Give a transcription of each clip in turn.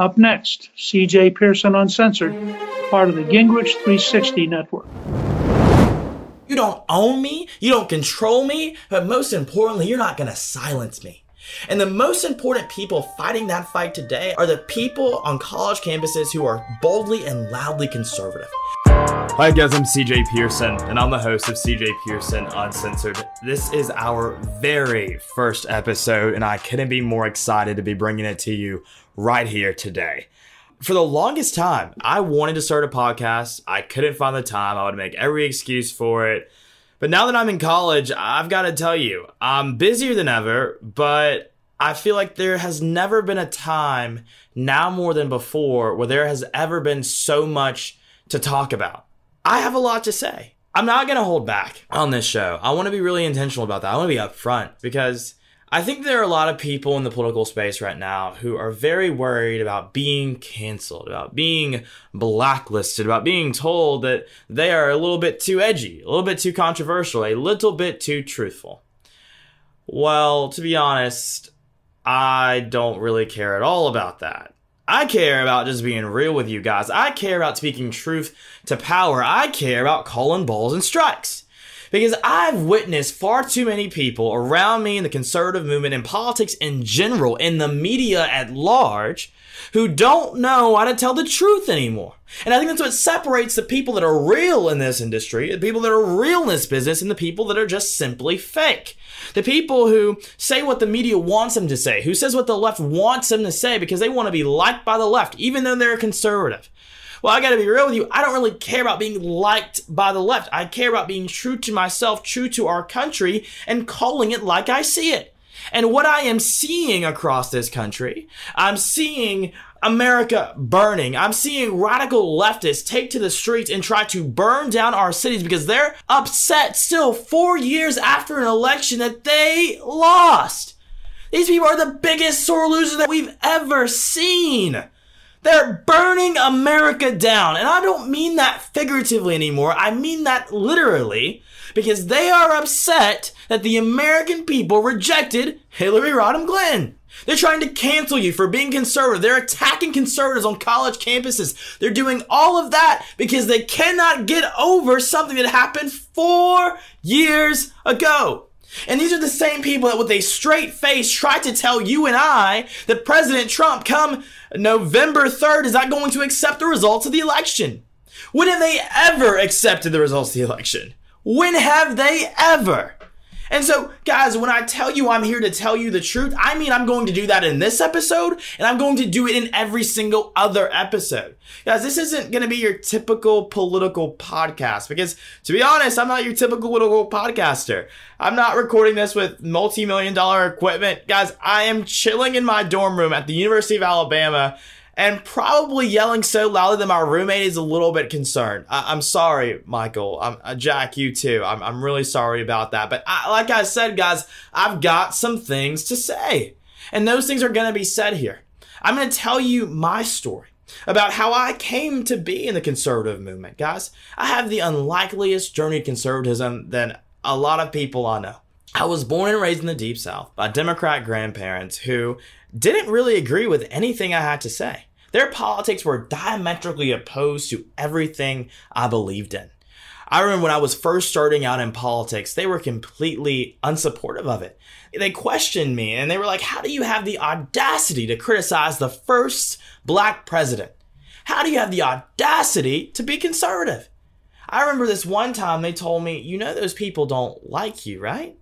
Up next, CJ Pearson Uncensored, part of the Gingrich 360 Network. You don't own me, you don't control me, but most importantly, you're not gonna silence me. And the most important people fighting that fight today are the people on college campuses who are boldly and loudly conservative. Hi guys, I'm CJ Pearson, and I'm the host of CJ Pearson Uncensored. This is our very first episode, and I couldn't be more excited to be bringing it to you right here today. For the longest time, I wanted to start a podcast. I couldn't find the time. I would make every excuse for it. But now that I'm in college, I've got to tell you, I'm busier than ever, but I feel like there has never been a time, now more than before, where there has ever been so much to talk about. I have a lot to say. I'm not going to hold back on this show. I want to be really intentional about that. I want to be upfront because I think there are a lot of people in the political space right now who are very worried about being canceled, about being blacklisted, about being told that they are a little bit too edgy, a little bit too controversial, a little bit too truthful. Well, to be honest, I don't really care at all about that. I care about just being real with you guys. I care about speaking truth to power. I care about calling balls and strikes because I've witnessed far too many people around me in the conservative movement and politics in general, in the media at large, who don't know how to tell the truth anymore. And I think that's what separates the people that are real in this industry, the people that are real in this business, and the people that are just simply fake. The people who say what the media wants them to say, who says what the left wants them to say because they want to be liked by the left, even though they're conservative. Well, I gotta be real with you. I don't really care about being liked by the left. I care about being true to myself, true to our country, and calling it like I see it. And what I am seeing across this country, I'm seeing America burning. I'm seeing radical leftists take to the streets and try to burn down our cities because they're upset still four years after an election that they lost. These people are the biggest sore losers that we've ever seen. They're burning America down. And I don't mean that figuratively anymore. I mean that literally because they are upset that the American people rejected Hillary Rodham Clinton. They're trying to cancel you for being conservative. They're attacking conservatives on college campuses. They're doing all of that because they cannot get over something that happened four years ago. And these are the same people that with a straight face try to tell you and I that President Trump come November 3rd is not going to accept the results of the election. When have they ever accepted the results of the election? When have they ever? And so, guys, when I tell you I'm here to tell you the truth, I mean I'm going to do that in this episode, and I'm going to do it in every single other episode. Guys, this isn't going to be your typical political podcast because, to be honest, I'm not your typical political podcaster. I'm not recording this with multi million dollar equipment. Guys, I am chilling in my dorm room at the University of Alabama and probably yelling so loudly that my roommate is a little bit concerned. I- am sorry, Michael. I'm uh, Jack. You too. I'm, I'm really sorry about that. But I, like I said, guys, I've got some things to say, and those things are going to be said here. I'm going to tell you my story about how I came to be in the conservative movement, guys. I have the unlikeliest journey to conservatism than a lot of people I know. I was born and raised in the Deep South by Democrat grandparents who didn't really agree with anything I had to say. Their politics were diametrically opposed to everything I believed in. I remember when I was first starting out in politics, they were completely unsupportive of it. They questioned me and they were like, How do you have the audacity to criticize the first black president? How do you have the audacity to be conservative? I remember this one time they told me, You know, those people don't like you, right?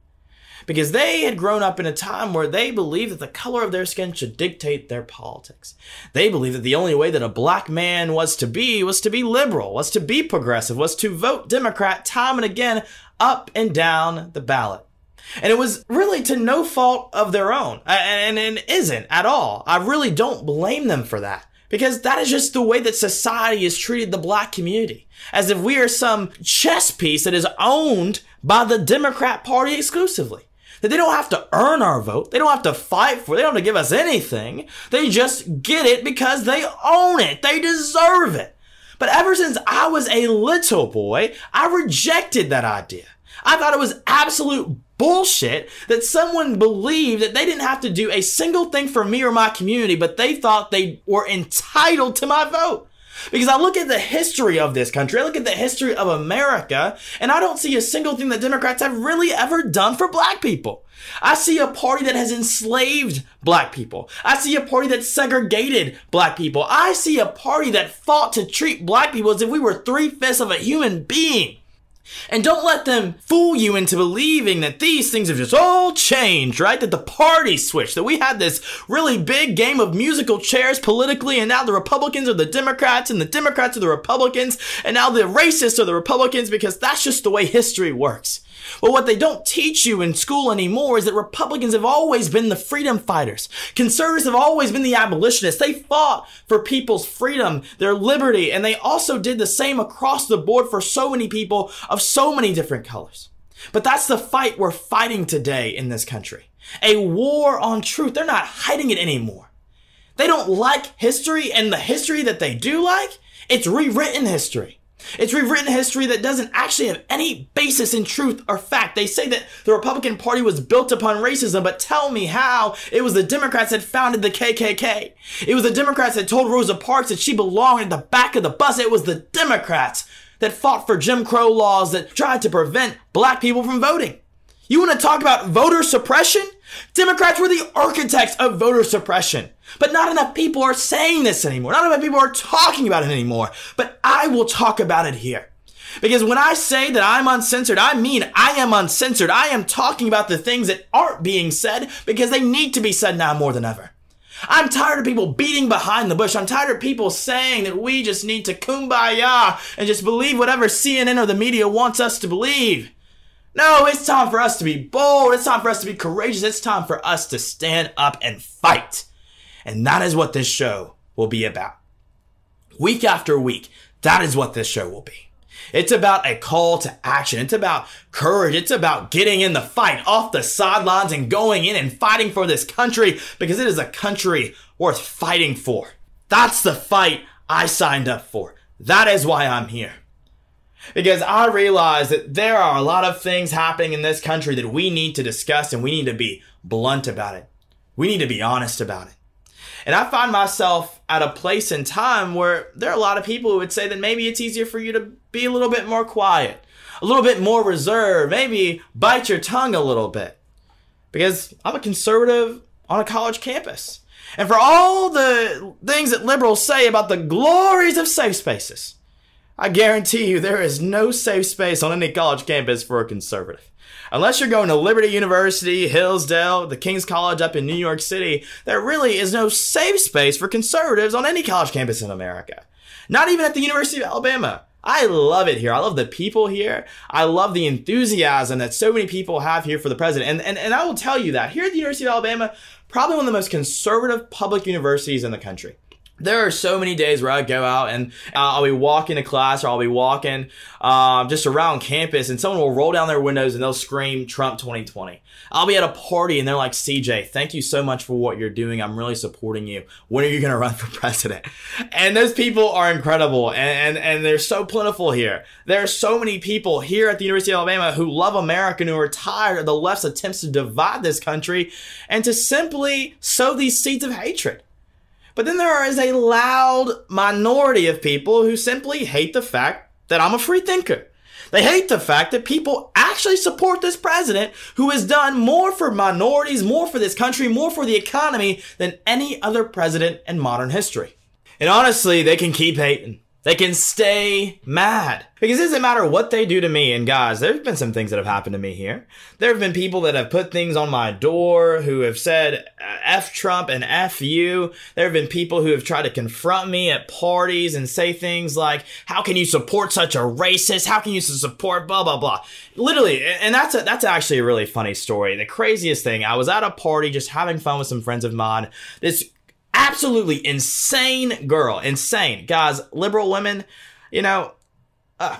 Because they had grown up in a time where they believed that the color of their skin should dictate their politics. They believed that the only way that a black man was to be was to be liberal, was to be progressive, was to vote Democrat time and again up and down the ballot. And it was really to no fault of their own, and it isn't at all. I really don't blame them for that. Because that is just the way that society has treated the black community. As if we are some chess piece that is owned by the Democrat Party exclusively that they don't have to earn our vote. They don't have to fight for it. They don't have to give us anything. They just get it because they own it. They deserve it. But ever since I was a little boy, I rejected that idea. I thought it was absolute bullshit that someone believed that they didn't have to do a single thing for me or my community, but they thought they were entitled to my vote. Because I look at the history of this country, I look at the history of America, and I don't see a single thing that Democrats have really ever done for black people. I see a party that has enslaved black people. I see a party that segregated black people. I see a party that fought to treat black people as if we were three fifths of a human being. And don't let them fool you into believing that these things have just all changed, right? That the party switched, that we had this really big game of musical chairs politically, and now the Republicans are the Democrats, and the Democrats are the Republicans, and now the racists are the Republicans, because that's just the way history works. But what they don't teach you in school anymore is that Republicans have always been the freedom fighters. Conservatives have always been the abolitionists. They fought for people's freedom, their liberty, and they also did the same across the board for so many people of so many different colors. But that's the fight we're fighting today in this country. A war on truth. They're not hiding it anymore. They don't like history, and the history that they do like, it's rewritten history. It's rewritten history that doesn't actually have any basis in truth or fact. They say that the Republican Party was built upon racism, but tell me how it was the Democrats that founded the KKK. It was the Democrats that told Rosa Parks that she belonged at the back of the bus. It was the Democrats that fought for Jim Crow laws that tried to prevent black people from voting. You want to talk about voter suppression? Democrats were the architects of voter suppression. But not enough people are saying this anymore. Not enough people are talking about it anymore. But I will talk about it here. Because when I say that I'm uncensored, I mean I am uncensored. I am talking about the things that aren't being said because they need to be said now more than ever. I'm tired of people beating behind the bush. I'm tired of people saying that we just need to kumbaya and just believe whatever CNN or the media wants us to believe. No, it's time for us to be bold. It's time for us to be courageous. It's time for us to stand up and fight. And that is what this show will be about. Week after week, that is what this show will be. It's about a call to action. It's about courage. It's about getting in the fight off the sidelines and going in and fighting for this country because it is a country worth fighting for. That's the fight I signed up for. That is why I'm here because I realize that there are a lot of things happening in this country that we need to discuss and we need to be blunt about it. We need to be honest about it. And I find myself at a place in time where there are a lot of people who would say that maybe it's easier for you to be a little bit more quiet, a little bit more reserved, maybe bite your tongue a little bit. Because I'm a conservative on a college campus. And for all the things that liberals say about the glories of safe spaces, I guarantee you there is no safe space on any college campus for a conservative. Unless you're going to Liberty University, Hillsdale, the King's College up in New York City, there really is no safe space for conservatives on any college campus in America. Not even at the University of Alabama. I love it here. I love the people here. I love the enthusiasm that so many people have here for the president. And, and, and I will tell you that here at the University of Alabama, probably one of the most conservative public universities in the country there are so many days where I go out and uh, I'll be walking to class or I'll be walking um, just around campus and someone will roll down their windows and they'll scream Trump 2020. I'll be at a party and they're like, CJ, thank you so much for what you're doing. I'm really supporting you. When are you going to run for president? And those people are incredible and, and, and they're so plentiful here. There are so many people here at the University of Alabama who love America and who are tired of the left's attempts to divide this country and to simply sow these seeds of hatred. But then there is a loud minority of people who simply hate the fact that I'm a free thinker. They hate the fact that people actually support this president who has done more for minorities, more for this country, more for the economy than any other president in modern history. And honestly, they can keep hating. They can stay mad. Because it doesn't matter what they do to me. And guys, there have been some things that have happened to me here. There have been people that have put things on my door who have said uh, F Trump and F you. There have been people who have tried to confront me at parties and say things like, how can you support such a racist? How can you support blah, blah, blah. Literally. And that's a, that's actually a really funny story. The craziest thing, I was at a party just having fun with some friends of mine. This absolutely insane girl. Insane. Guys, liberal women, you know, uh,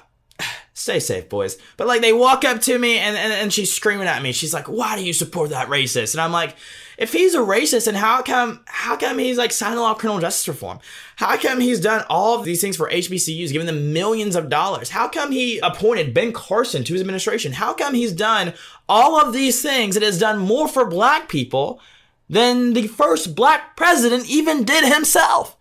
stay safe, boys. But like, they walk up to me and, and, and she's screaming at me. She's like, why do you support that racist? And I'm like, if he's a racist and how come how come he's like signing law criminal justice reform how come he's done all of these things for hbcus giving them millions of dollars how come he appointed ben carson to his administration how come he's done all of these things and has done more for black people than the first black president even did himself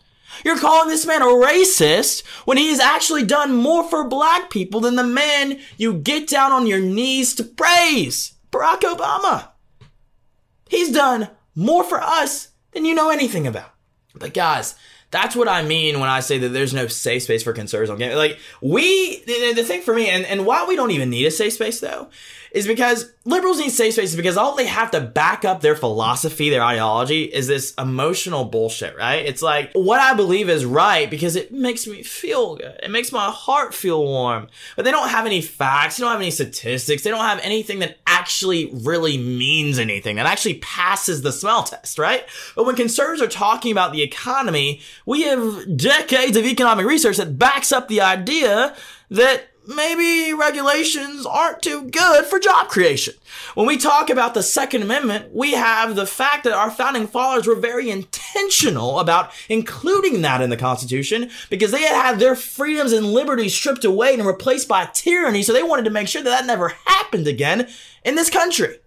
you're calling this man a racist when he's actually done more for black people than the man you get down on your knees to praise barack obama He's done more for us than you know anything about. But guys, that's what I mean when I say that there's no safe space for conservatives on game. Like we, the, the thing for me, and, and why we don't even need a safe space though, is because liberals need safe spaces because all they have to back up their philosophy, their ideology is this emotional bullshit, right? It's like what I believe is right because it makes me feel good. It makes my heart feel warm. But they don't have any facts, they don't have any statistics, they don't have anything that actually really means anything, that actually passes the smell test, right? But when conservatives are talking about the economy, we have decades of economic research that backs up the idea that maybe regulations aren't too good for job creation. When we talk about the Second Amendment, we have the fact that our founding fathers were very intentional about including that in the Constitution because they had had their freedoms and liberties stripped away and replaced by tyranny, so they wanted to make sure that that never happened again in this country.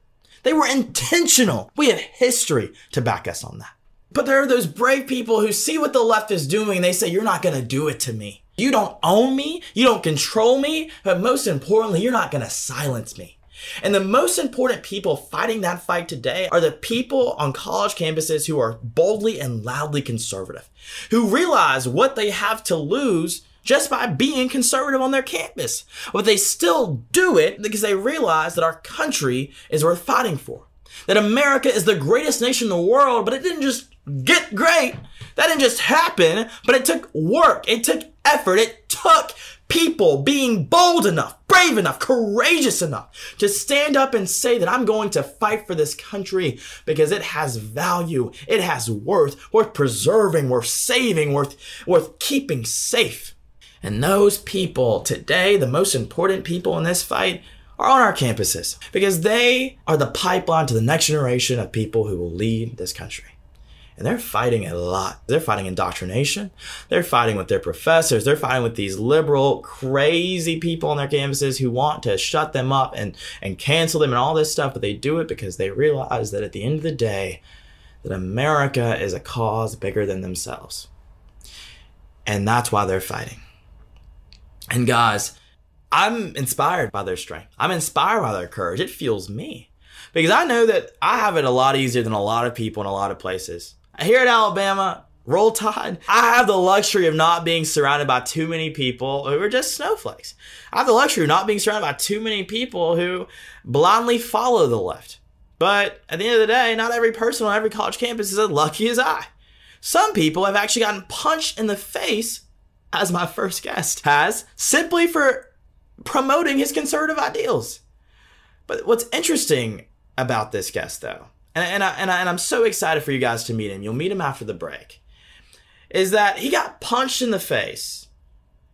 They were intentional. We have history to back us on that. But there are those brave people who see what the left is doing they say, You're not going to do it to me. You don't own me. You don't control me. But most importantly, you're not going to silence me. And the most important people fighting that fight today are the people on college campuses who are boldly and loudly conservative, who realize what they have to lose just by being conservative on their campus. But they still do it because they realize that our country is worth fighting for. That America is the greatest nation in the world, but it didn't just get great. That didn't just happen, but it took work. It took effort. It took people being bold enough, brave enough, courageous enough to stand up and say that I'm going to fight for this country because it has value. It has worth, worth preserving, worth saving, worth, worth keeping safe. And those people today, the most important people in this fight, are on our campuses because they are the pipeline to the next generation of people who will lead this country. And they're fighting a lot. They're fighting indoctrination. They're fighting with their professors. They're fighting with these liberal, crazy people on their campuses who want to shut them up and, and cancel them and all this stuff. But they do it because they realize that at the end of the day, that America is a cause bigger than themselves. And that's why they're fighting. And guys, I'm inspired by their strength. I'm inspired by their courage. It fuels me because I know that I have it a lot easier than a lot of people in a lot of places. Here at Alabama, Roll Tide, I have the luxury of not being surrounded by too many people who are just snowflakes. I have the luxury of not being surrounded by too many people who blindly follow the left. But at the end of the day, not every person on every college campus is as lucky as I. Some people have actually gotten punched in the face, as my first guest has, simply for promoting his conservative ideals. But what's interesting about this guest, though, and, and, I, and, I, and I'm so excited for you guys to meet him, you'll meet him after the break, is that he got punched in the face,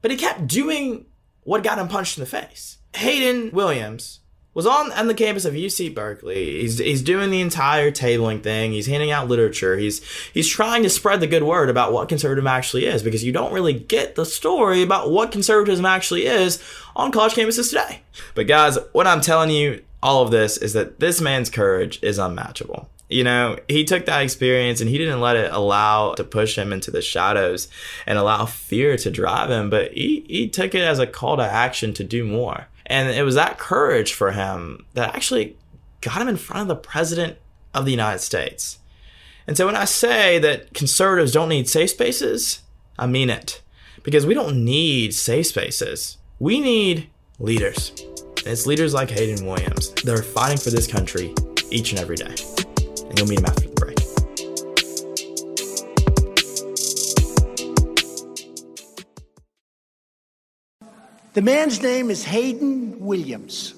but he kept doing what got him punched in the face. Hayden Williams was on, on the campus of UC Berkeley. He's, he's doing the entire tabling thing. He's handing out literature. He's he's trying to spread the good word about what conservatism actually is because you don't really get the story about what conservatism actually is on college campuses today. But guys, what I'm telling you, all of this is that this man's courage is unmatchable. You know, he took that experience and he didn't let it allow to push him into the shadows and allow fear to drive him, but he, he took it as a call to action to do more. And it was that courage for him that actually got him in front of the president of the United States. And so when I say that conservatives don't need safe spaces, I mean it. Because we don't need safe spaces. We need leaders. It's leaders like Hayden Williams that are fighting for this country each and every day. And you'll meet him after the break. The man's name is Hayden Williams.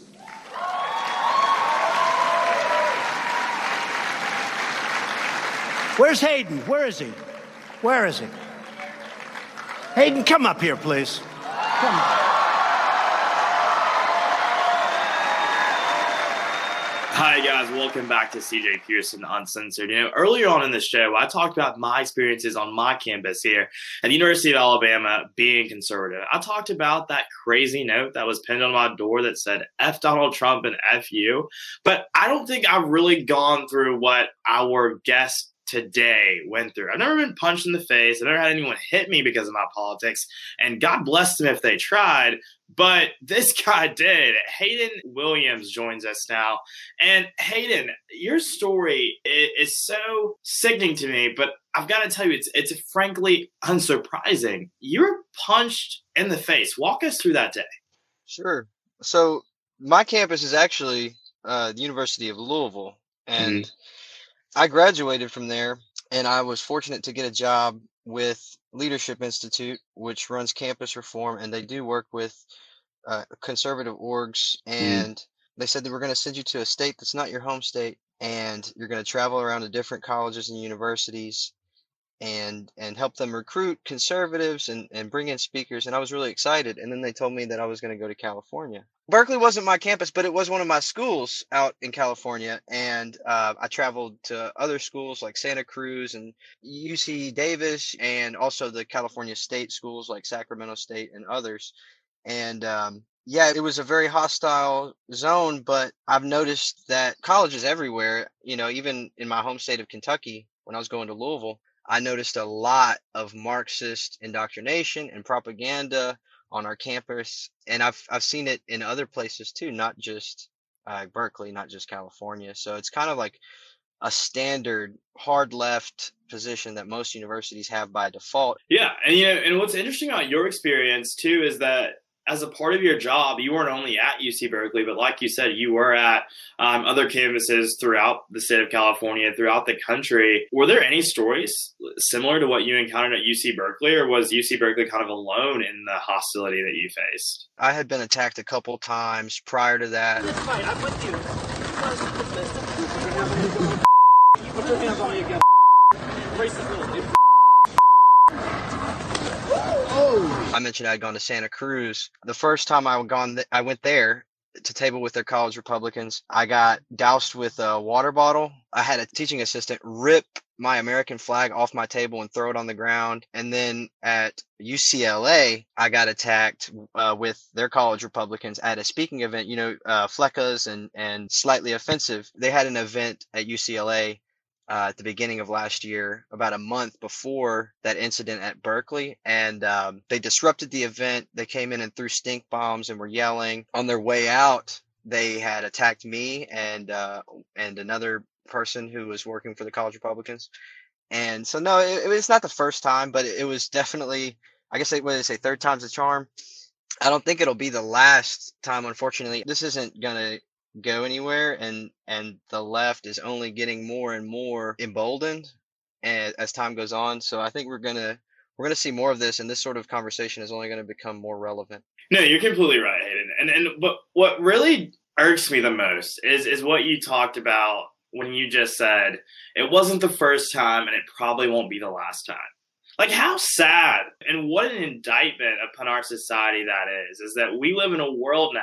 Where's Hayden? Where is he? Where is he? Hayden, come up here, please. Come. Hi, guys. Welcome back to CJ Pearson Uncensored. You know, earlier on in the show, I talked about my experiences on my campus here at the University of Alabama being conservative. I talked about that crazy note that was pinned on my door that said F Donald Trump and F you. But I don't think I've really gone through what our guest today went through. I've never been punched in the face. I've never had anyone hit me because of my politics. And God bless them if they tried. But this guy did. Hayden Williams joins us now. And Hayden, your story is so sickening to me, but I've got to tell you, it's it's frankly unsurprising. You were punched in the face. Walk us through that day. Sure. So my campus is actually uh, the University of Louisville, and mm-hmm. I graduated from there and I was fortunate to get a job with Leadership Institute, which runs campus reform, and they do work with uh, conservative orgs. Mm. And mm. they said they were going to send you to a state that's not your home state, and you're going to travel around to different colleges and universities and and help them recruit conservatives and and bring in speakers and I was really excited and then they told me that I was going to go to California. Berkeley wasn't my campus but it was one of my schools out in California and uh, I traveled to other schools like Santa Cruz and UC Davis and also the California state schools like Sacramento State and others and um, yeah, it was a very hostile zone, but I've noticed that colleges everywhere, you know, even in my home state of Kentucky, when I was going to Louisville, I noticed a lot of Marxist indoctrination and propaganda on our campus, and I've I've seen it in other places too, not just uh, Berkeley, not just California. So it's kind of like a standard hard left position that most universities have by default. Yeah, and you know, and what's interesting about your experience too is that as a part of your job, you weren't only at UC Berkeley, but like you said, you were at um, other campuses throughout the state of California, throughout the country. Were there any stories similar to what you encountered at UC Berkeley, or was UC Berkeley kind of alone in the hostility that you faced? I had been attacked a couple times prior to that. I'm with you. Put your hands on me again. Racist I mentioned I'd gone to Santa Cruz. The first time I gone, th- I went there to table with their college Republicans. I got doused with a water bottle. I had a teaching assistant rip my American flag off my table and throw it on the ground. And then at UCLA, I got attacked uh, with their college Republicans at a speaking event. You know, uh, Flecka's and and slightly offensive. They had an event at UCLA uh, at the beginning of last year, about a month before that incident at Berkeley. And um, they disrupted the event. They came in and threw stink bombs and were yelling. On their way out, they had attacked me and uh, and another person who was working for the college Republicans. And so, no, it, it was not the first time, but it, it was definitely, I guess, they, what they say, third time's a charm. I don't think it'll be the last time, unfortunately. This isn't going to go anywhere and and the left is only getting more and more emboldened and as time goes on so i think we're going to we're going to see more of this and this sort of conversation is only going to become more relevant. No you're completely right hayden and and but what really irks me the most is is what you talked about when you just said it wasn't the first time and it probably won't be the last time. Like how sad and what an indictment upon our society that is is that we live in a world now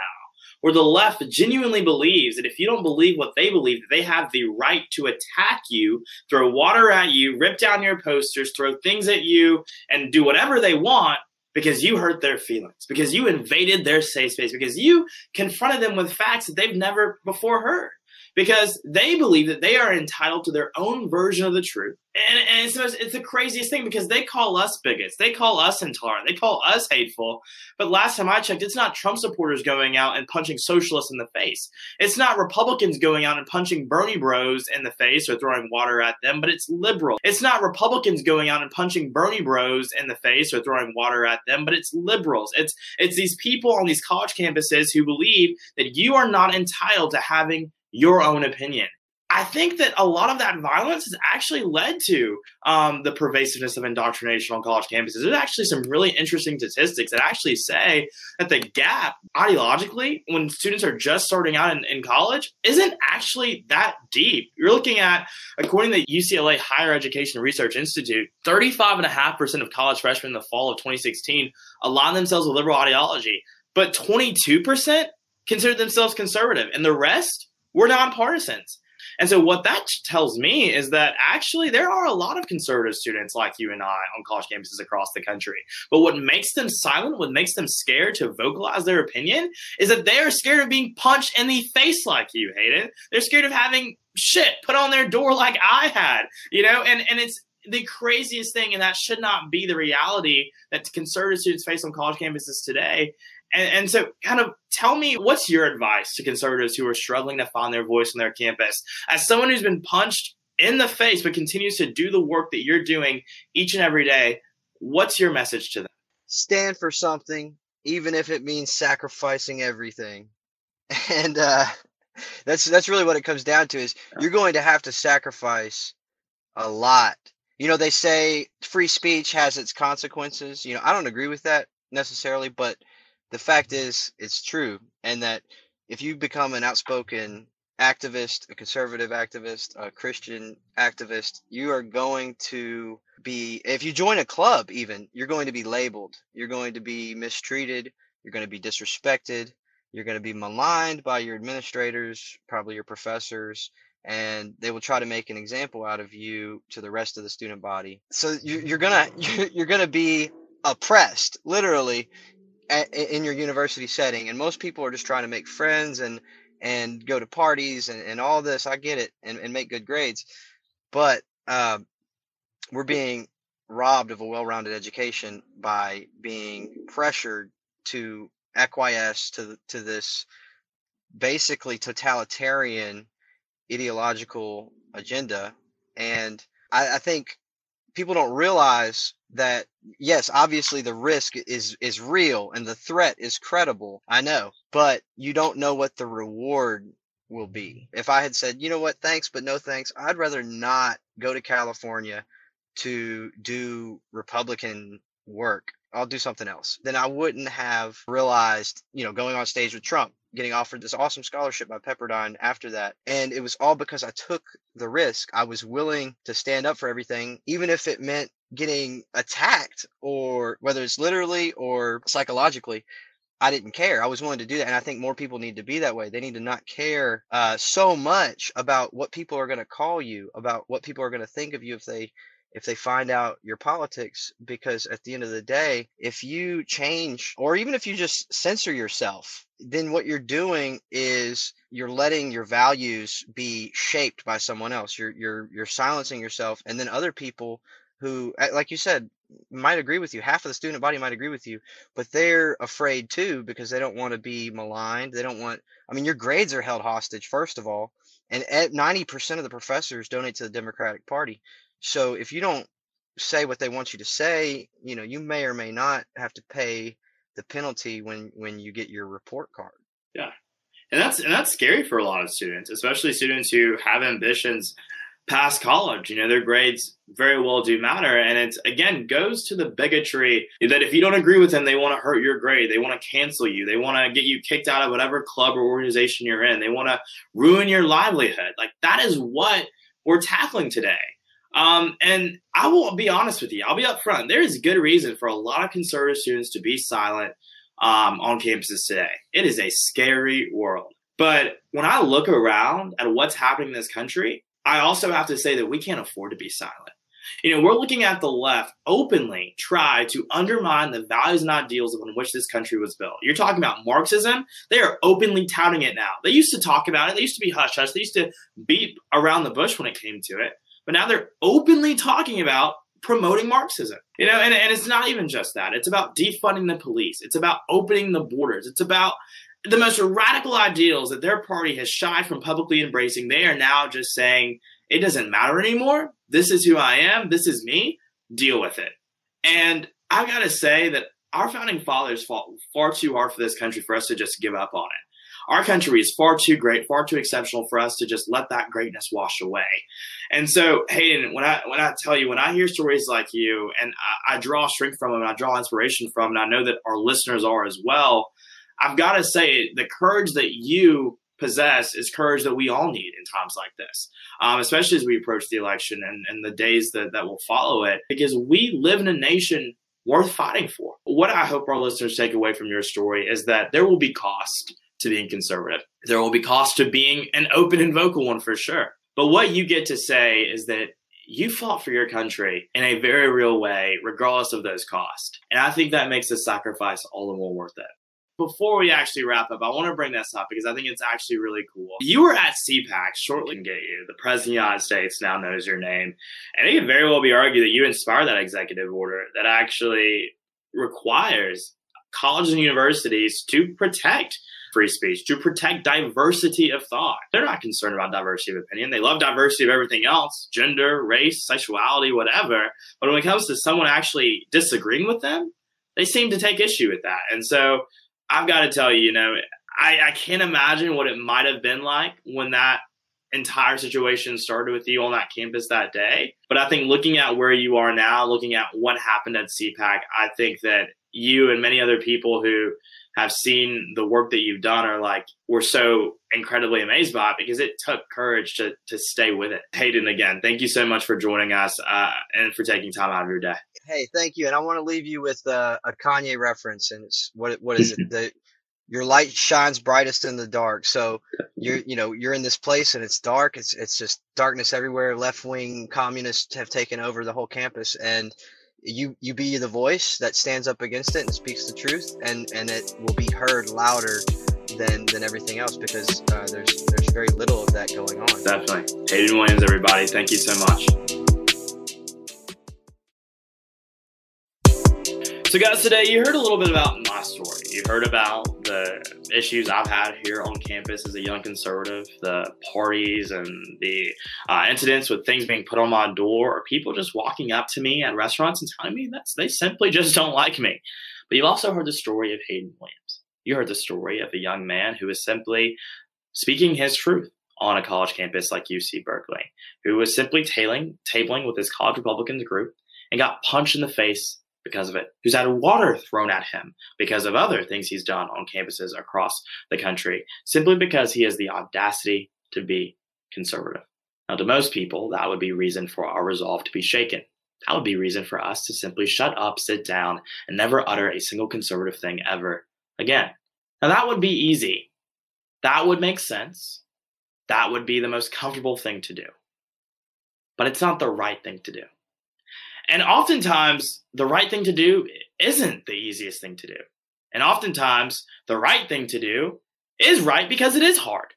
where the left genuinely believes that if you don't believe what they believe, they have the right to attack you, throw water at you, rip down your posters, throw things at you, and do whatever they want because you hurt their feelings, because you invaded their safe space, because you confronted them with facts that they've never before heard because they believe that they are entitled to their own version of the truth. And, and it's, it's the craziest thing because they call us bigots, they call us intolerant, they call us hateful. But last time I checked, it's not Trump supporters going out and punching socialists in the face. It's not Republicans going out and punching Bernie bros in the face or throwing water at them, but it's liberal. It's not Republicans going out and punching Bernie bros in the face or throwing water at them, but it's liberals. It's it's these people on these college campuses who believe that you are not entitled to having your own opinion. I think that a lot of that violence has actually led to um, the pervasiveness of indoctrination on college campuses. There's actually some really interesting statistics that actually say that the gap ideologically, when students are just starting out in, in college, isn't actually that deep. You're looking at, according to the UCLA Higher Education Research Institute, 35.5% of college freshmen in the fall of 2016 aligned themselves with liberal ideology, but 22% considered themselves conservative, and the rest We're nonpartisans. And so what that tells me is that actually there are a lot of conservative students like you and I on college campuses across the country. But what makes them silent, what makes them scared to vocalize their opinion is that they are scared of being punched in the face like you, Hayden. They're scared of having shit put on their door like I had, you know, and, and it's the craziest thing, and that should not be the reality that conservative students face on college campuses today. And, and, so, kind of tell me what's your advice to conservatives who are struggling to find their voice on their campus? As someone who's been punched in the face but continues to do the work that you're doing each and every day, what's your message to them? Stand for something, even if it means sacrificing everything. And uh, that's that's really what it comes down to is you're going to have to sacrifice a lot. You know, they say free speech has its consequences. You know, I don't agree with that necessarily, but the fact is it's true and that if you become an outspoken activist a conservative activist a christian activist you are going to be if you join a club even you're going to be labeled. You're going to be mistreated. You're going to be disrespected. You're going to be maligned by your administrators probably your professors and they will try to make an example out of you to the rest of the student body. So you're, gonna you're gonna be oppressed literally in your university setting and most people are just trying to make friends and and go to parties and, and all this i get it and, and make good grades but uh, we're being robbed of a well-rounded education by being pressured to acquiesce to to this basically totalitarian ideological agenda and I, I think people don't realize that yes obviously the risk is is real and the threat is credible i know but you don't know what the reward will be mm-hmm. if i had said you know what thanks but no thanks i'd rather not go to california to do republican work i'll do something else then i wouldn't have realized you know going on stage with trump getting offered this awesome scholarship by Pepperdine after that. And it was all because I took the risk. I was willing to stand up for everything, even if it meant getting attacked or whether it's literally or psychologically. I didn't care. I was willing to do that. And I think more people need to be that way. They need to not care uh, so much about what people are going to call you, about what people are going to think of you if they if they find out your politics because at the end of the day if you change or even if you just censor yourself then what you're doing is you're letting your values be shaped by someone else you're you're you're silencing yourself and then other people who like you said might agree with you half of the student body might agree with you but they're afraid too because they don't want to be maligned they don't want i mean your grades are held hostage first of all and 90% of the professors donate to the democratic party so if you don't say what they want you to say, you know, you may or may not have to pay the penalty when when you get your report card. Yeah. And that's and that's scary for a lot of students, especially students who have ambitions past college. You know, their grades very well do matter. And it's again goes to the bigotry that if you don't agree with them, they want to hurt your grade. They want to cancel you. They want to get you kicked out of whatever club or organization you're in. They want to ruin your livelihood. Like that is what we're tackling today. Um, and I will be honest with you. I'll be upfront. There is good reason for a lot of conservative students to be silent um, on campuses today. It is a scary world. But when I look around at what's happening in this country, I also have to say that we can't afford to be silent. You know, we're looking at the left openly try to undermine the values and ideals upon which this country was built. You're talking about Marxism. They are openly touting it now. They used to talk about it. They used to be hush hush. They used to beat around the bush when it came to it but now they're openly talking about promoting Marxism. You know, and, and it's not even just that. It's about defunding the police. It's about opening the borders. It's about the most radical ideals that their party has shied from publicly embracing. They are now just saying, it doesn't matter anymore. This is who I am. This is me. Deal with it. And I got to say that our founding fathers fought far too hard for this country for us to just give up on it our country is far too great, far too exceptional for us to just let that greatness wash away. And so, Hayden, when I when I tell you, when I hear stories like you, and I, I draw strength from them, and I draw inspiration from, and I know that our listeners are as well. I've got to say, the courage that you possess is courage that we all need in times like this, um, especially as we approach the election and, and the days that, that will follow it, because we live in a nation worth fighting for. What I hope our listeners take away from your story is that there will be cost to being conservative. There will be cost to being an open and vocal one for sure. But what you get to say is that you fought for your country in a very real way, regardless of those costs. And I think that makes the sacrifice all the more worth it. Before we actually wrap up, I want to bring this up because I think it's actually really cool. You were at CPAC shortly get you. The President of the United States now knows your name. And it can very well be argued that you inspired that executive order that actually requires colleges and universities to protect free speech, to protect diversity of thought. They're not concerned about diversity of opinion. They love diversity of everything else gender, race, sexuality, whatever. But when it comes to someone actually disagreeing with them, they seem to take issue with that. And so I've got to tell you, you know, I, I can't imagine what it might have been like when that entire situation started with you on that campus that day. But I think looking at where you are now, looking at what happened at CPAC, I think that you and many other people who have seen the work that you've done are like we're so incredibly amazed by it because it took courage to to stay with it. Hayden, again, thank you so much for joining us uh, and for taking time out of your day. Hey, thank you, and I want to leave you with uh, a Kanye reference, and it's what what is it? the your light shines brightest in the dark. So you're you know you're in this place and it's dark. It's it's just darkness everywhere. Left wing communists have taken over the whole campus, and you you be the voice that stands up against it and speaks the truth and and it will be heard louder than than everything else because uh, there's there's very little of that going on. Definitely. Hayden williams everybody thank you so much So, guys, today you heard a little bit about my story. You heard about the issues I've had here on campus as a young conservative, the parties and the uh, incidents with things being put on my door, or people just walking up to me at restaurants and telling me that they simply just don't like me. But you also heard the story of Hayden Williams. You heard the story of a young man who is simply speaking his truth on a college campus like UC Berkeley, who was simply tailing, tabling with his college Republicans group and got punched in the face because of it, who's had water thrown at him because of other things he's done on campuses across the country, simply because he has the audacity to be conservative. Now, to most people, that would be reason for our resolve to be shaken. That would be reason for us to simply shut up, sit down, and never utter a single conservative thing ever again. Now, that would be easy. That would make sense. That would be the most comfortable thing to do. But it's not the right thing to do. And oftentimes, the right thing to do isn't the easiest thing to do. And oftentimes, the right thing to do is right because it is hard.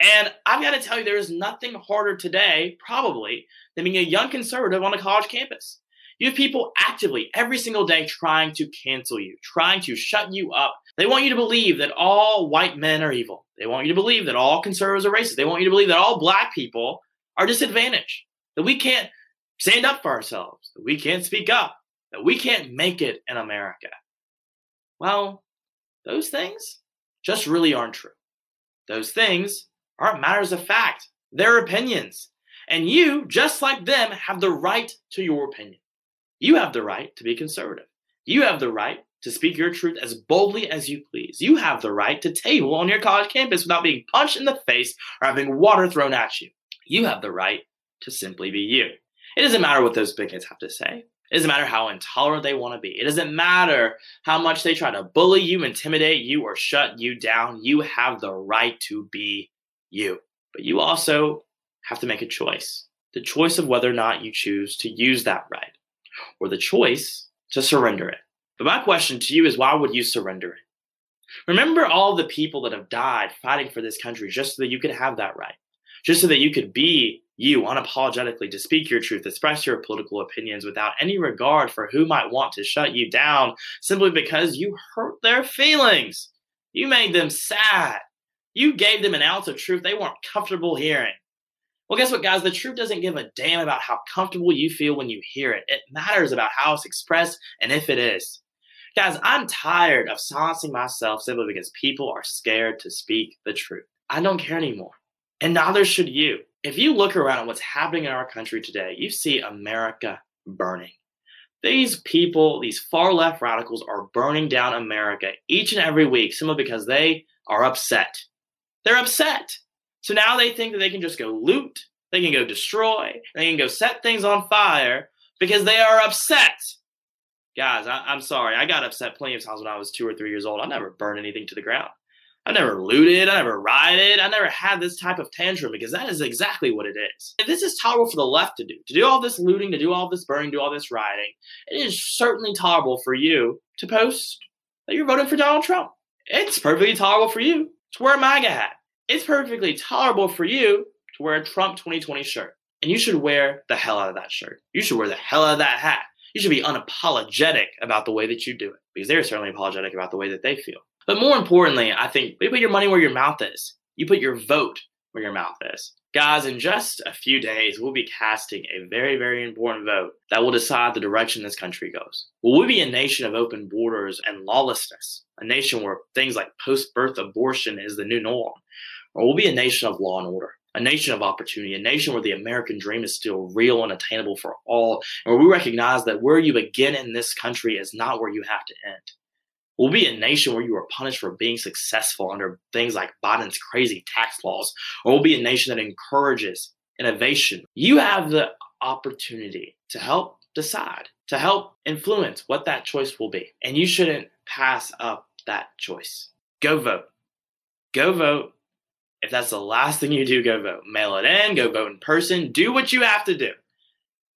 And I've got to tell you, there is nothing harder today, probably, than being a young conservative on a college campus. You have people actively every single day trying to cancel you, trying to shut you up. They want you to believe that all white men are evil. They want you to believe that all conservatives are racist. They want you to believe that all black people are disadvantaged, that we can't stand up for ourselves, that we can't speak up, that we can't make it in America. Well, those things just really aren't true. Those things aren't matters of fact, they're opinions. And you, just like them, have the right to your opinion. You have the right to be conservative. You have the right to speak your truth as boldly as you please. You have the right to table on your college campus without being punched in the face or having water thrown at you. You have the right to simply be you. It doesn't matter what those bigots have to say. It doesn't matter how intolerant they want to be. It doesn't matter how much they try to bully you, intimidate you, or shut you down. You have the right to be you. But you also have to make a choice the choice of whether or not you choose to use that right, or the choice to surrender it. But my question to you is why would you surrender it? Remember all the people that have died fighting for this country just so that you could have that right, just so that you could be you unapologetically to speak your truth, express your political opinions without any regard for who might want to shut you down simply because you hurt their feelings. You made them sad. You gave them an ounce of truth they weren't comfortable hearing. Well, guess what, guys? The truth doesn't give a damn about how comfortable you feel when you hear it. It matters about how it's expressed and if it is. Guys, I'm tired of silencing myself simply because people are scared to speak the truth. I don't care anymore. And neither should you if you look around at what's happening in our country today, you see America burning. These people, these far left radicals, are burning down America each and every week, simply because they are upset. They're upset. So now they think that they can just go loot, they can go destroy, they can go set things on fire because they are upset. Guys, I, am sorry. I got upset plenty of times when I was two or three years old. I never burned anything to the ground. I never looted, I never rioted, I never had this type of tantrum because that is exactly what it is. This is tolerable for the left to do, to do all this looting, to do all this burning, do all this rioting, it is certainly tolerable for you to post that you're voting for Donald Trump. It's perfectly tolerable for you to wear a MAGA hat. It's perfectly tolerable for you to wear a Trump 2020 shirt. And you should wear the hell out of that shirt. You should wear the hell out of that hat. You should be unapologetic about the way that you do it because they're certainly apologetic about the way that they feel. But more importantly, I think you put your money where your mouth is. You put your vote where your mouth is. Guys, in just a few days, we'll be casting a very, very important vote that will decide the direction this country goes. Will we be a nation of open borders and lawlessness? A nation where things like post birth abortion is the new norm? Or will we be a nation of law and order? A nation of opportunity, a nation where the American dream is still real and attainable for all, and where we recognize that where you begin in this country is not where you have to end. We'll be a nation where you are punished for being successful under things like Biden's crazy tax laws, or we'll be a nation that encourages innovation. You have the opportunity to help decide, to help influence what that choice will be. And you shouldn't pass up that choice. Go vote. Go vote. If that's the last thing you do, go vote. Mail it in, go vote in person, do what you have to do.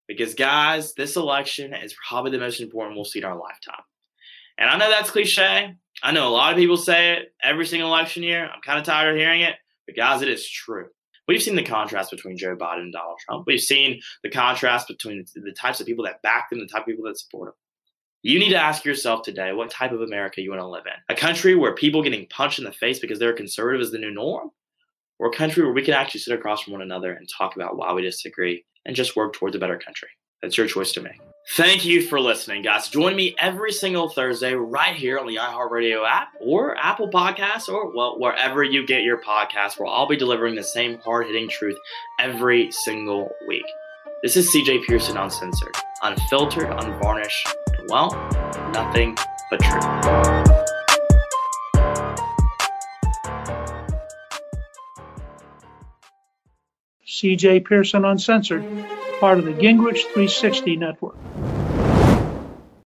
Because, guys, this election is probably the most important we'll see in our lifetime. And I know that's cliche. I know a lot of people say it every single election year. I'm kind of tired of hearing it, but guys, it is true. We've seen the contrast between Joe Biden and Donald Trump. We've seen the contrast between the types of people that back them the type of people that support them. You need to ask yourself today what type of America you want to live in. A country where people getting punched in the face because they're conservative is the new norm, or a country where we can actually sit across from one another and talk about why we disagree and just work towards a better country. That's your choice to make. Thank you for listening, guys. Join me every single Thursday right here on the iHeartRadio app or Apple Podcasts or, well, wherever you get your podcasts, where I'll be delivering the same hard hitting truth every single week. This is CJ Pearson Uncensored, unfiltered, unvarnished, and, well, nothing but truth. CJ Pearson Uncensored, part of the Gingrich 360 Network.